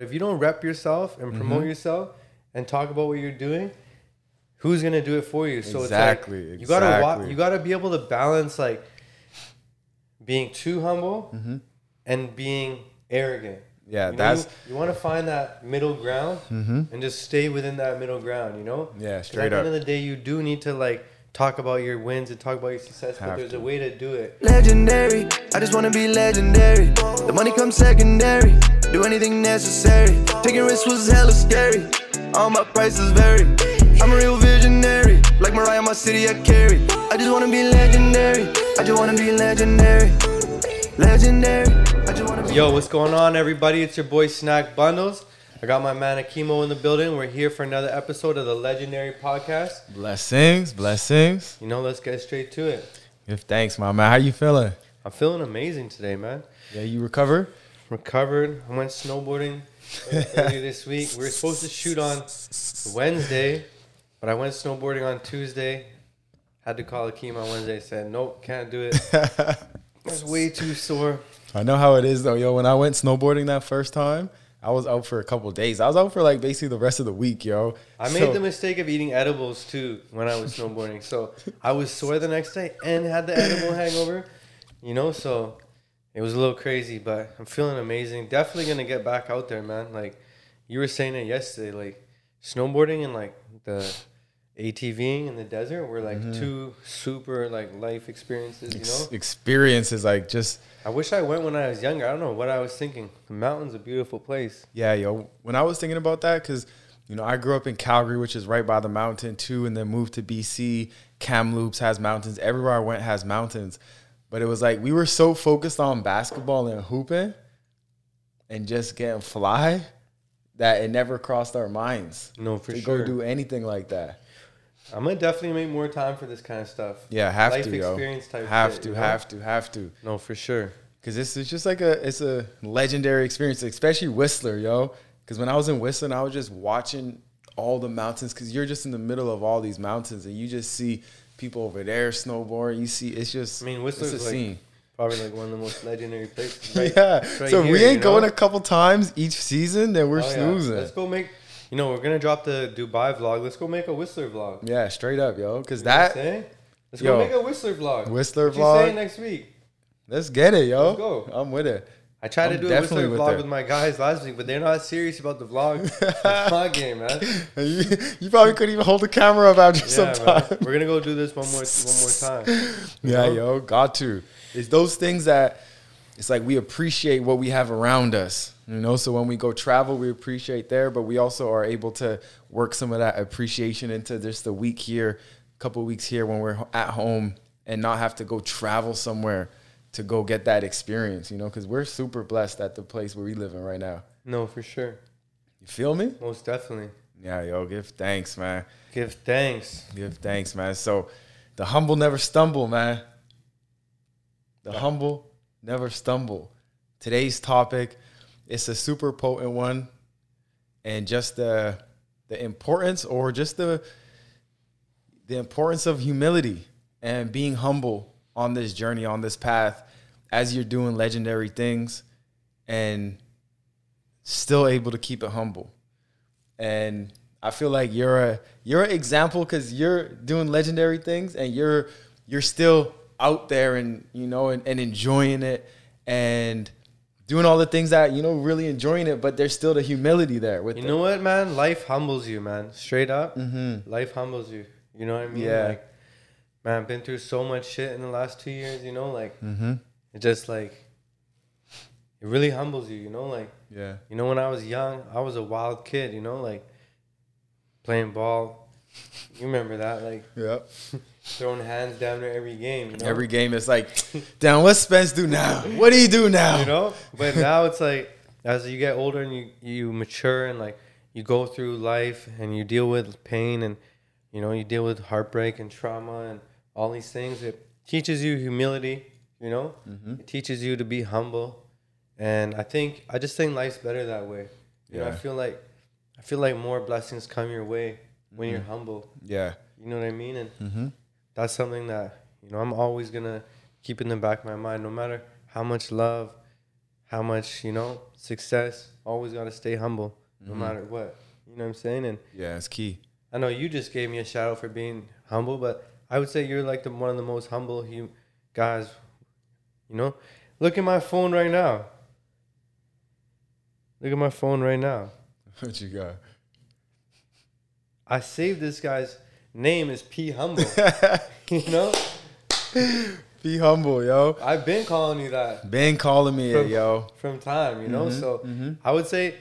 If you don't rep yourself and promote Mm-hmm. yourself and talk about what you're doing, who's gonna do it for you? So Exactly, it's like you gotta wa- exactly. you gotta be able to balance like being too humble and being arrogant. Mm-hmm. Yeah, You know, that's Mm-hmm. you, you want to find that middle ground and just stay within that middle ground. You know. Yeah, straight At the end of the day, you do need to like talk about your wins and talk about your success, but there's to. a way to do it. Legendary, I just wanna be legendary. The money comes secondary, do anything necessary. Taking risks was hella scary, all my prices vary. I'm a real visionary, like Mariah, my city I carry. I just wanna be legendary, I just wanna be legendary. Legendary, I just wanna be Yo, what's going on, everybody? It's your boy Snack Bundles. I got my man Akeemo in the building. We're here for another episode of the Legendary Podcast. blessings, blessings. You know, let's get straight to it. Give thanks, my man. How you feeling? I'm feeling amazing today, man. Yeah, you recover? Recovered. I went snowboarding earlier this week. We were supposed to shoot on Wednesday, but I went snowboarding on Tuesday. Had to call Akeem on Wednesday. Said nope, can't do it. I was way too sore. I know how it is though, yo. When I went snowboarding that first time, I was out for a couple days. I was out for like basically the rest of the week, yo. I made the mistake of eating edibles too when I was snowboarding. So I was sore the next day and had the edible hangover. You know, so it was a little crazy, but I'm feeling amazing. Definitely gonna get back out there, man. Like you were saying it yesterday, like snowboarding and like the ATVing in the desert were like mm-hmm. two super like life experiences. You ex- experiences like just I wish I went when I was younger. I don't know what I was thinking. The mountain's a beautiful place. Yeah, yo. When I was thinking about that, because you know I grew up in Calgary, which is right by the mountain too, and then moved to BC. Kamloops has mountains. Everywhere I went has mountains, but it was like we were so focused on basketball and hooping, and just getting fly, that it never crossed our minds No, for to sure. go do anything like that. I'm gonna definitely make more time for this kind of stuff. Yeah, have Life to, yo. experience type Have shit, to, you know? have to, have to. No, for sure. Cause this is just like a it's a legendary experience, especially Whistler, yo. Cause when I was in Whistler, I was just watching all the mountains. Cause you're just in the middle of all these mountains, and you just see people over there snowboarding. You see, it's just I mean, it's Whistler's a like scene. probably like one of the most legendary places. Right, yeah. right so if here, we you ain't going a couple times each season, then we're Oh, yeah. snoozing. Let's go make. You know, we're gonna drop the Dubai vlog. Let's go make a Whistler vlog. Yeah, straight up, yo. Cause know that? Let's Yo. go make a Whistler vlog. Whistler what vlog. You next week? let's get it, yo. Let's go. I'm with it. I tried I'm to do a Whistler with vlog it. with my guys last week, but they're not serious about the vlog. my game, man. You, you probably couldn't even hold the camera up after some time. We're gonna go do this one more one more time. Yeah, know? yo, got to. It's those things that it's like we appreciate what we have around us, you know. So when we go travel, we appreciate there, but we also are able to work some of that appreciation into just a week here, a couple weeks here when we're at home and not have to go travel somewhere to go get that experience, you know, because we're super blessed at the place where we live in right now. No, for sure. You feel me? Most definitely. Yeah, yo, give thanks, man. Give thanks. Give thanks, man. So the humble never stumble, man. The humble never stumble. Today's topic is a super potent one. And just the the importance or just the the importance of humility and being humble on this journey, on this path, as you're doing legendary things and still able to keep it humble. And I feel like you're a you're an example because you're doing legendary things and you're you're still out there and you know and, and enjoying it and doing all the things that you know really enjoying it, but there's still the humility there with You it. know what, man? Life humbles you, man. Straight up, life humbles you. You know what I mean? Mm-hmm. Yeah. Like, man, I've been through so much shit in the last two years. You know, like Mm-hmm. it just like it really humbles you. You know, like Yeah. you know when I was young, I was a wild kid. You know, like playing ball. You remember that? Like Yep. throwing hands down there every game. You know? Every game is like, down. What Spence do now? What do you do now? you know but now it's like as you get older and you you mature and like you go through life and you deal with pain and you know you deal with heartbreak and trauma and all these things it teaches you humility you know mm-hmm. it teaches you to be humble and i think i just think life's better that way you know i feel like i feel like more blessings come your way when you're humble Yeah. you know what I mean? And that's something that, you know, I'm always going to keep in the back of my mind, no matter how much love, how much, you know, success, always got to stay humble no Mm-hmm. matter what. You know what I'm saying? And Yeah, it's key. I know you just gave me a shout out for being humble, but I would say you're like the one of the most humble you guys. You know, look at my phone right now. Look at my phone right now. What you got? I saved this guy's name is P Humble. you know, Be humble, yo. I've been calling you that Been calling me From- it, yo. from time. You know, mm-hmm, so mm-hmm. I would say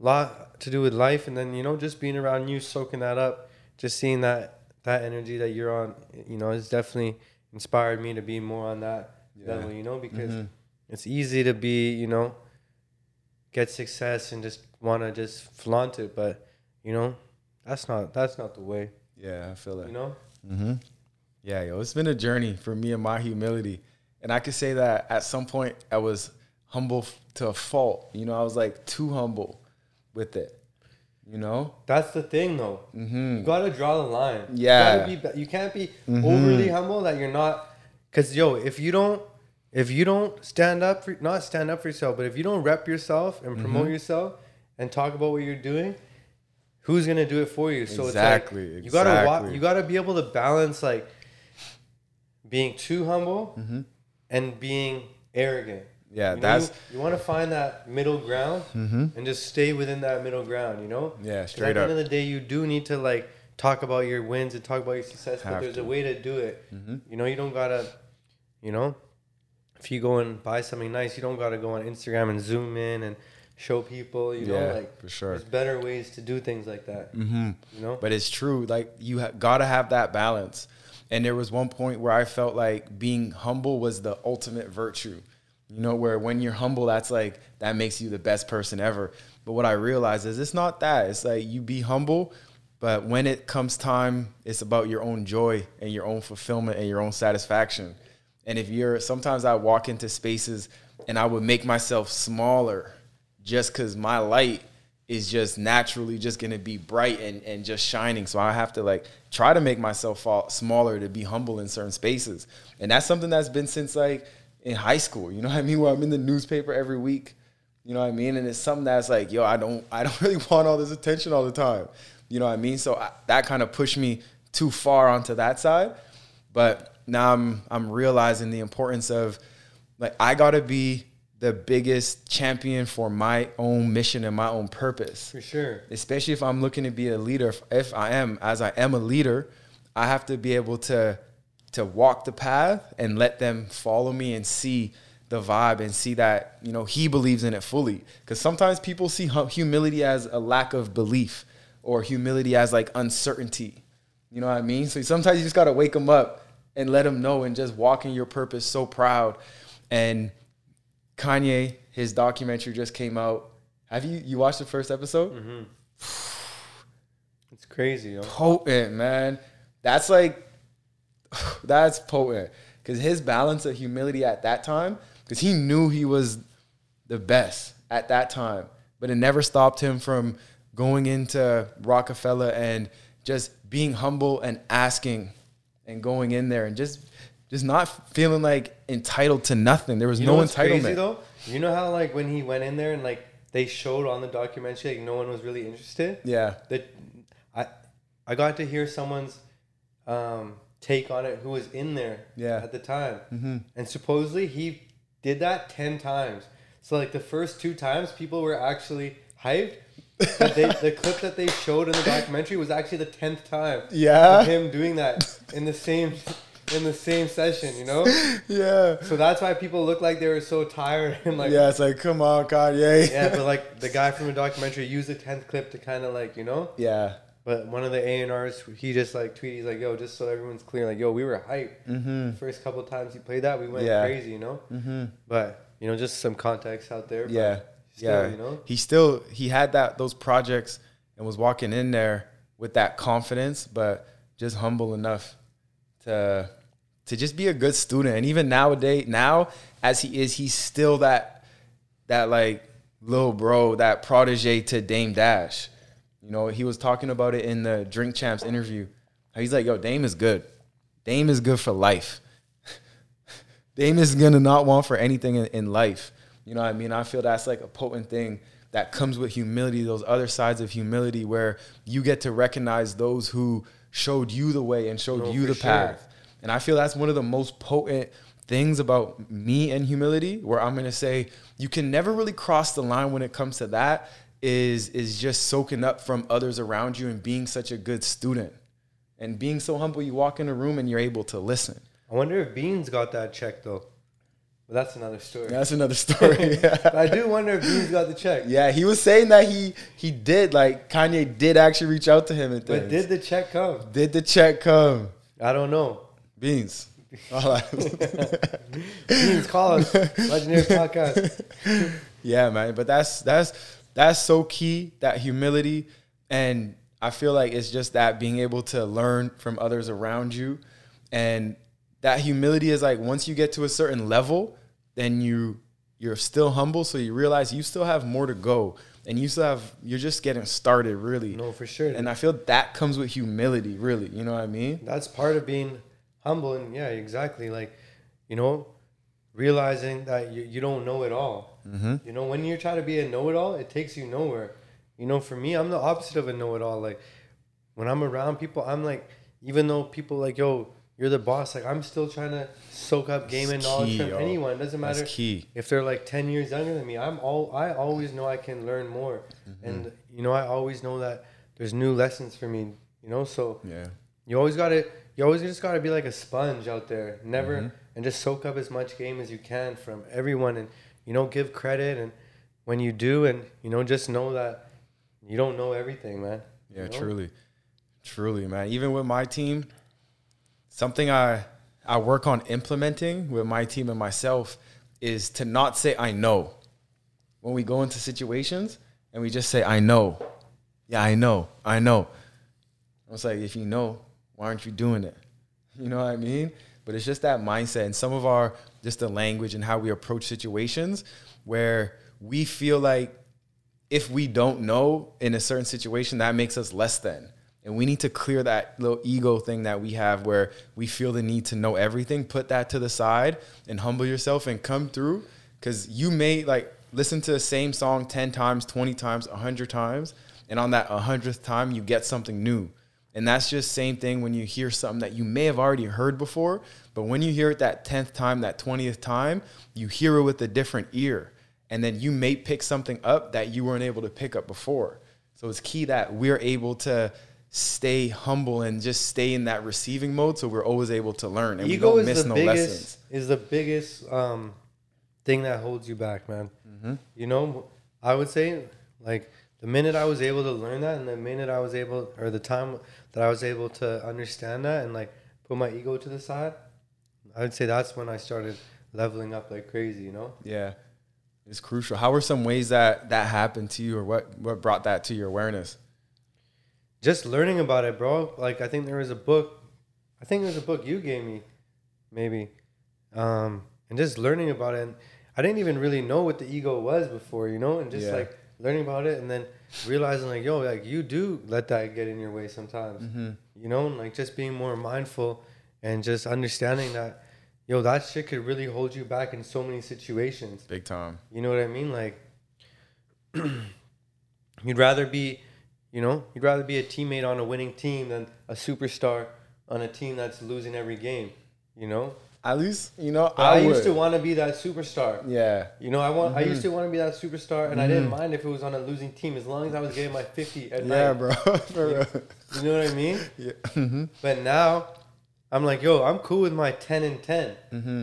a lot to do with life, and then you know, just being around you, soaking that up, just seeing that that energy that you're on. You know, it's definitely inspired me to be more on that Yeah. level. You know, because mm-hmm. it's easy to be, you know, get success and just want to just flaunt it, but you know, that's not that's not the way. Yeah, I feel it. You know. Mm-hmm. Yeah, yo, it's been a journey for me and my humility. And I could say that at some point I was humble to a fault. You know, I was like too humble with it. You know? That's the thing, though. Mm-hmm. You gotta draw the line. Yeah. You, be, you can't be overly humble that you're not. Cause yo, if you don't, if you don't stand up for, not stand up for yourself, but if you don't rep yourself and promote yourself and talk about what you're doing, who's gonna do it for you? So Exactly, it's like you gotta wa- you gotta be able to balance like being too humble and being arrogant. Mm-hmm. Yeah, You know, that's you, want to find that middle ground and just stay within that middle ground. You know. Yeah, straight At the up. end of the day, you do need to like talk about your wins and talk about your success, but there's to. a way to do it. Mm-hmm. You know, you don't gotta, you know, if you go and buy something nice, you don't gotta go on Instagram and zoom in and show people. You know, Yeah, like for sure. there's better ways to do things like that. Mm-hmm. You know, But it's true. Like you ha- gotta have that balance. And there was one point where I felt like being humble was the ultimate virtue. You know, where when you're humble, that's like that makes you the best person ever. But what I realized is it's not that. It's like you be humble, but when it comes time, it's about your own joy and your own fulfillment and your own satisfaction. And if you're sometimes I walk into spaces and I would make myself smaller just because my light is just naturally just gonna be bright and, and just shining. So I have to like try to make myself fall smaller to be humble in certain spaces. And that's something that's been since like in high school. You know what I mean? Where I'm in the newspaper every week. You know what I mean? And it's something that's like, yo, I don't I don't really want all this attention all the time. You know what I mean? So I, that kind of pushed me too far onto that side. But now I'm I'm realizing the importance of like I gotta be the biggest champion for my own mission and my own purpose. for sure. Especially if I'm looking to be a leader. If, if I am, as I am a leader, I have to be able to to walk the path and let them follow me and see the vibe and see that you know he believes in it fully. Because sometimes people see humility as a lack of belief or humility as like uncertainty. You know what I mean? So sometimes you just gotta wake them up and let them know and just walk in your purpose so proud. And Kanye, his documentary just came out. Have you you watched the first episode? Mm-hmm. It's crazy, yo. Potent, man. That's like that's potent. Cause his balance of humility at that time, because he knew he was the best at that time, but it never stopped him from going into Roc-A-Fella and just being humble and asking and going in there and just just not feeling like entitled to nothing. There was You no know what's entitlement. crazy though? You know how like when he went in there and like they showed on the documentary, like no one was really interested. Yeah. That I I got to hear someone's um, take on it who was in there Yeah. at the time, Mm-hmm. and supposedly he did that ten times. So like the first two times, people were actually hyped. But they, the clip that they showed in the documentary was actually the tenth time. Yeah. Of him doing that in the same in the same session, you know. Yeah. So that's why people look like they were so tired and like yeah, it's like, come on, Kanye. yeah, but like the guy from the documentary used the tenth clip to kind of like you know. yeah. But one of the A and R's, he just like tweeted, he's like, "Yo, just so everyone's clear, like, yo, we were hyped. Mm-hmm. First couple times he played that, we went Yeah. crazy, you know. Mm-hmm. But you know, just some context out there. Yeah. still, yeah. you know. He still he had that those projects and was walking in there with that confidence, but just humble enough to to just be a good student. And even nowadays, now as he is, he's still that that like little bro, that protege to Dame Dash. You know, he was talking about it in the Drink Champs interview. He's like, yo, Dame is good. Dame is good for life. Dame is gonna not want for anything in, in life. You know what I mean? I feel that's like a potent thing that comes with humility, those other sides of humility where you get to recognize those who showed you the way and showed No, you for the sure. path. And I feel that's one of the most potent things about me and humility, where I'm gonna say you can never really cross the line when it comes to that, is is just soaking up from others around you and being such a good student. And being so humble, you walk in a room and you're able to listen. I wonder if Beans got that check though. But that's another story. That's another story. But I do wonder if Beans got the check. yeah, he was saying that he he did like Kanye did actually reach out to him and things. But did the check come? did the check come? I don't know. Beans. All right. Beans, call us. Legendary podcast. Yeah, man. But that's that's that's so key, that humility. And I feel like it's just that being able to learn from others around you. And that humility is like once you get to a certain level, then you you're still humble. So you realize you still have more to go. And you still have you're just getting started, really. No, for sure. And I feel that comes with humility, really. You know what I mean? that's part of being humble and yeah exactly like you know realizing that you, you don't know it all Mm-hmm. you know when you're trying to be a know-it-all it takes you nowhere you know for me i'm the opposite of a know-it-all like when i'm around people i'm like even though people like yo you're the boss like i'm still trying to soak up game and knowledge key, from yo. anyone it doesn't matter if they're like 10 years younger than me i'm all i always know i can learn more Mm-hmm. and you know i always know that there's new lessons for me you know so Yeah. you always got to you always just got to be like a sponge out there never Mm-hmm. and just soak up as much game as you can from everyone and you know give credit and when you do and you know just know that you don't know everything man Yeah, you know? truly. Truly, man. Even with my team, something I I work on implementing with my team and myself is to not say I know. When we go into situations and we just say I know. Yeah, I know. I know. I was like, if you know, why aren't you doing it? You know what I mean? But it's just that mindset and some of our just the language and how we approach situations where we feel like if we don't know in a certain situation, that makes us less than. And we need to clear that little ego thing that we have where we feel the need to know everything. Put that to the side and humble yourself and come through. Cause you may like listen to the same song 10 times, 20 times, 100 times. And on that 100th time, you get something new. And that's just same thing when you hear something that you may have already heard before, but when you hear it that 10th time, that 20th time, you hear it with a different ear. And then you may pick something up that you weren't able to pick up before. So it's key that we're able to stay humble and just stay in that receiving mode so we're always able to learn and ego we don't miss the no biggest lessons. is the biggest um thing that holds you back man Mm-hmm. you know i would say like the minute i was able to learn that and the minute i was able or the time that i was able to understand that and like put my ego to the side i would say that's when i started leveling up like crazy you know Yeah. It's crucial. How were some ways that that happened to you or what what brought that to your awareness? Just learning about it, bro. Like I think there was a book, I think there was a book you gave me, maybe, um, and just learning about it. And I didn't even really know what the ego was before, you know, and just Yeah. like learning about it, and then realizing like, yo, like you do let that get in your way sometimes, you know, and like just being more mindful and just understanding that, yo, that shit could really hold you back in so many situations. Big time. You know what I mean? Like, you'd rather be, you know, you'd rather be a teammate on a winning team than a superstar on a team that's losing every game. You know, At least, you know, I, I, used to want to be that superstar. Yeah. You know, I want. I Mm-hmm. used to want to be that superstar, and I didn't mind if it was on a losing team as long as I was getting my fifty at Yeah, night. bro. Real. You know what I mean? Yeah. Mm-hmm. But now, I'm like, yo, I'm cool with my ten and 10 Mm-hmm.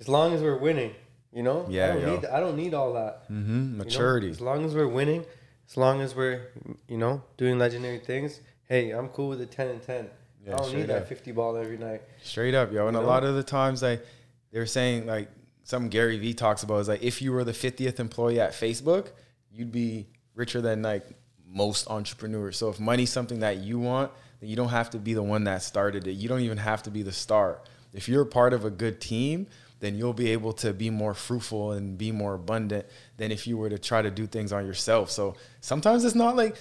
as long as we're winning. You know? Yeah, I don't yo. need. I don't need all that. Mm-hmm. You know, Maturity. as long as we're winning, as long as we're, you know, doing legendary things, hey, I'm cool with a 10 and 10. Yeah, I don't need that 50 ball every night. Straight up, yo. And You a know? lot of the times, like they were saying, like some Gary Vee talks about is like if you were the 50th employee at Facebook, you'd be richer than like most entrepreneurs. So if money's something that you want, then you don't have to be the one that started it. You don't even have to be the star. If you're part of a good team, then you'll be able to be more fruitful and be more abundant than if you were to try to do things on yourself. So sometimes it's not like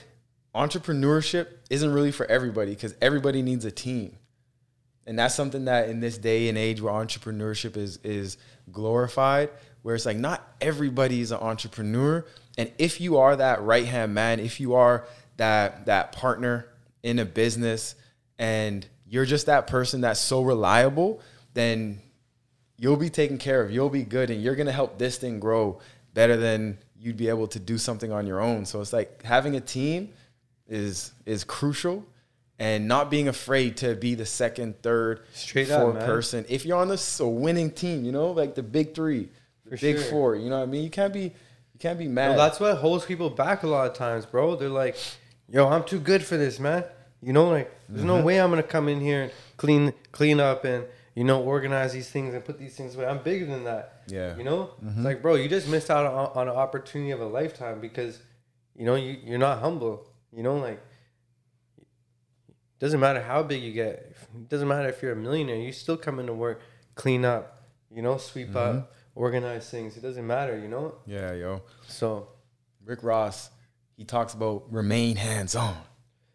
entrepreneurship isn't really for everybody because everybody needs a team. And that's something that in this day and age where entrepreneurship is is glorified, where it's like not everybody is an entrepreneur, And if you are that right hand man, if you are that that partner in a business and you're just that person that's so reliable, then you'll be taken care of. You'll be good and you're going to help this thing grow better than you'd be able to do something on your own. So it's like having a team is is crucial and not being afraid to be the second, third, Straight up, fourth man. person. If you're on this a winning team, you know, like the big 3, the big sure. 4, you know what I mean? You can't be you can't be mad. Well, that's what holds people back a lot of times, bro. They're like, "Yo, I'm too good for this, man." You know, like there's Mm-hmm. no way I'm gonna come in here and clean clean up and you know organize these things and put these things away. I'm bigger than that. Yeah. Mm-hmm. You know, it's like, bro, you just missed out on, on an opportunity of a lifetime because you know you you're not humble. You know, like doesn't matter how big you get. It doesn't matter if you're a millionaire. You still come into work, clean up. You know, sweep Mm-hmm. up, organize things. It doesn't matter. You know, yeah, yo. so. Rick Ross, he talks about remain hands on.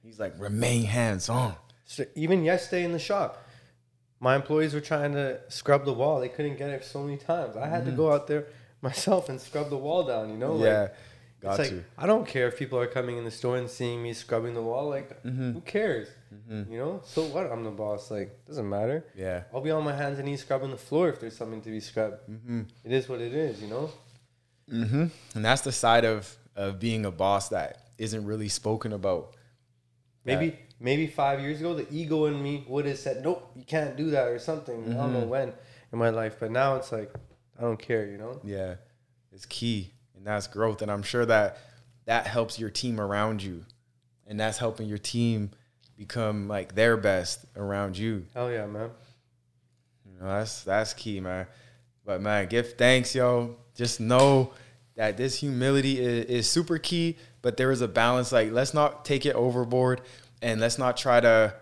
He's like remain hands on. So even yesterday in the shop, my employees were trying to scrub the wall. They couldn't get it so many times. I had to go out there myself and scrub the wall down. You know, Like, yeah. Got it's like. I don't care if people are coming in the store and seeing me scrubbing the wall. Like, Mm-hmm. who cares? You know. So what? I'm the boss. Like, doesn't matter. Yeah. I'll be on my hands and knees scrubbing the floor if there's something to be scrubbed. Mm-hmm. It is what it is. You know. hmm And that's the side of of being a boss that isn't really spoken about. Maybe maybe five years ago, the ego in me would have said, "Nope, you can't do that" or something. I don't Mm-hmm. know when in my life, but now it's like I don't care. You know. Yeah, it's key, and that's growth. And I'm sure that that helps your team around you, and that's helping your team become like their best around you. Hell yeah, man. You know, that's that's key, man. But man, give thanks, yo. Just know that this humility is, is super key, but there is a balance. Like, let's not take it overboard, and let's not try to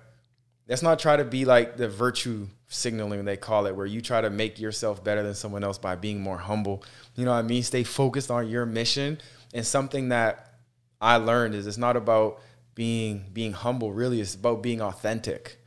let's not try to be like the virtue signaling they call it, where you try to make yourself better than someone else by being more humble. You know what I mean? Stay focused on your mission. And something that I learned is it's not about being being humble. Really, it's about being authentic.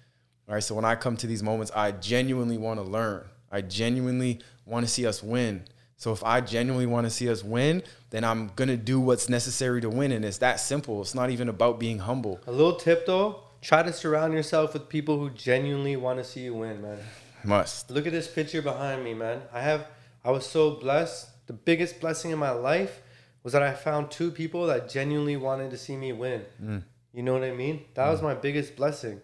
All right. So when I come to these moments, I genuinely want to learn. I genuinely want to see us win. So if I genuinely want to see us win, then I'm gonna do what's necessary to win. And it's that simple. It's not even about being humble. A little tip though: try to surround yourself with people who genuinely want to see you win, man. Must. Look at this picture behind me, man. I have, I was so blessed. The biggest blessing in my life was that I found two people that genuinely wanted to see me win. Mm. You know what I mean? That was mm. my biggest blessing,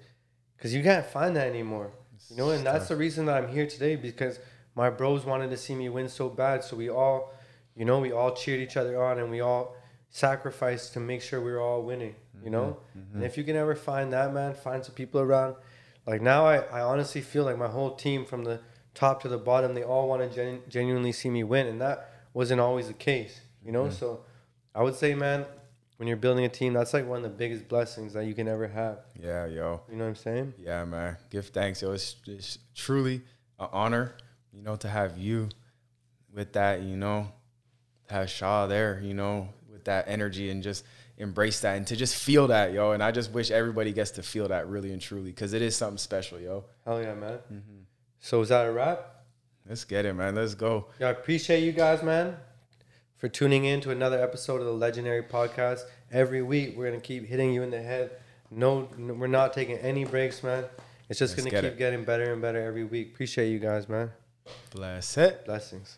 because you can't find that anymore. You know, and that's the reason that I'm here today because my bros wanted to see me win so bad. So we all, you know, we all cheered each other on and we all sacrificed to make sure we were all winning. You know, mm-hmm, mm-hmm. and if you can ever find that man, find some people around. Like now, I, I honestly feel like my whole team from the top to the bottom, they all want to gen- genuinely see me win, and that wasn't always the case. You know, mm-hmm. so I would say, man, when you're building a team, that's like one of the biggest blessings that you can ever have. Yeah, yo. You know what I'm saying? Yeah, man. Give thanks, yo. It's, it's truly an honor, you know, to have you with that, you know, to have Shaw there, you know, with that energy and just embrace that and to just feel that, yo. And I just wish everybody gets to feel that really and truly because it is something special, yo. Hell yeah, man. Mm-hmm. So is that a wrap? Let's get it, man. Let's go. Yeah, I appreciate you guys, man, for tuning in to another episode of the Legendary Podcast. Every week, we're gonna keep hitting you in the head. No, no we're not taking any breaks, man. It's just Let's gonna get keep it. getting better and better every week. Appreciate you guys, man. Bless it. Blessings.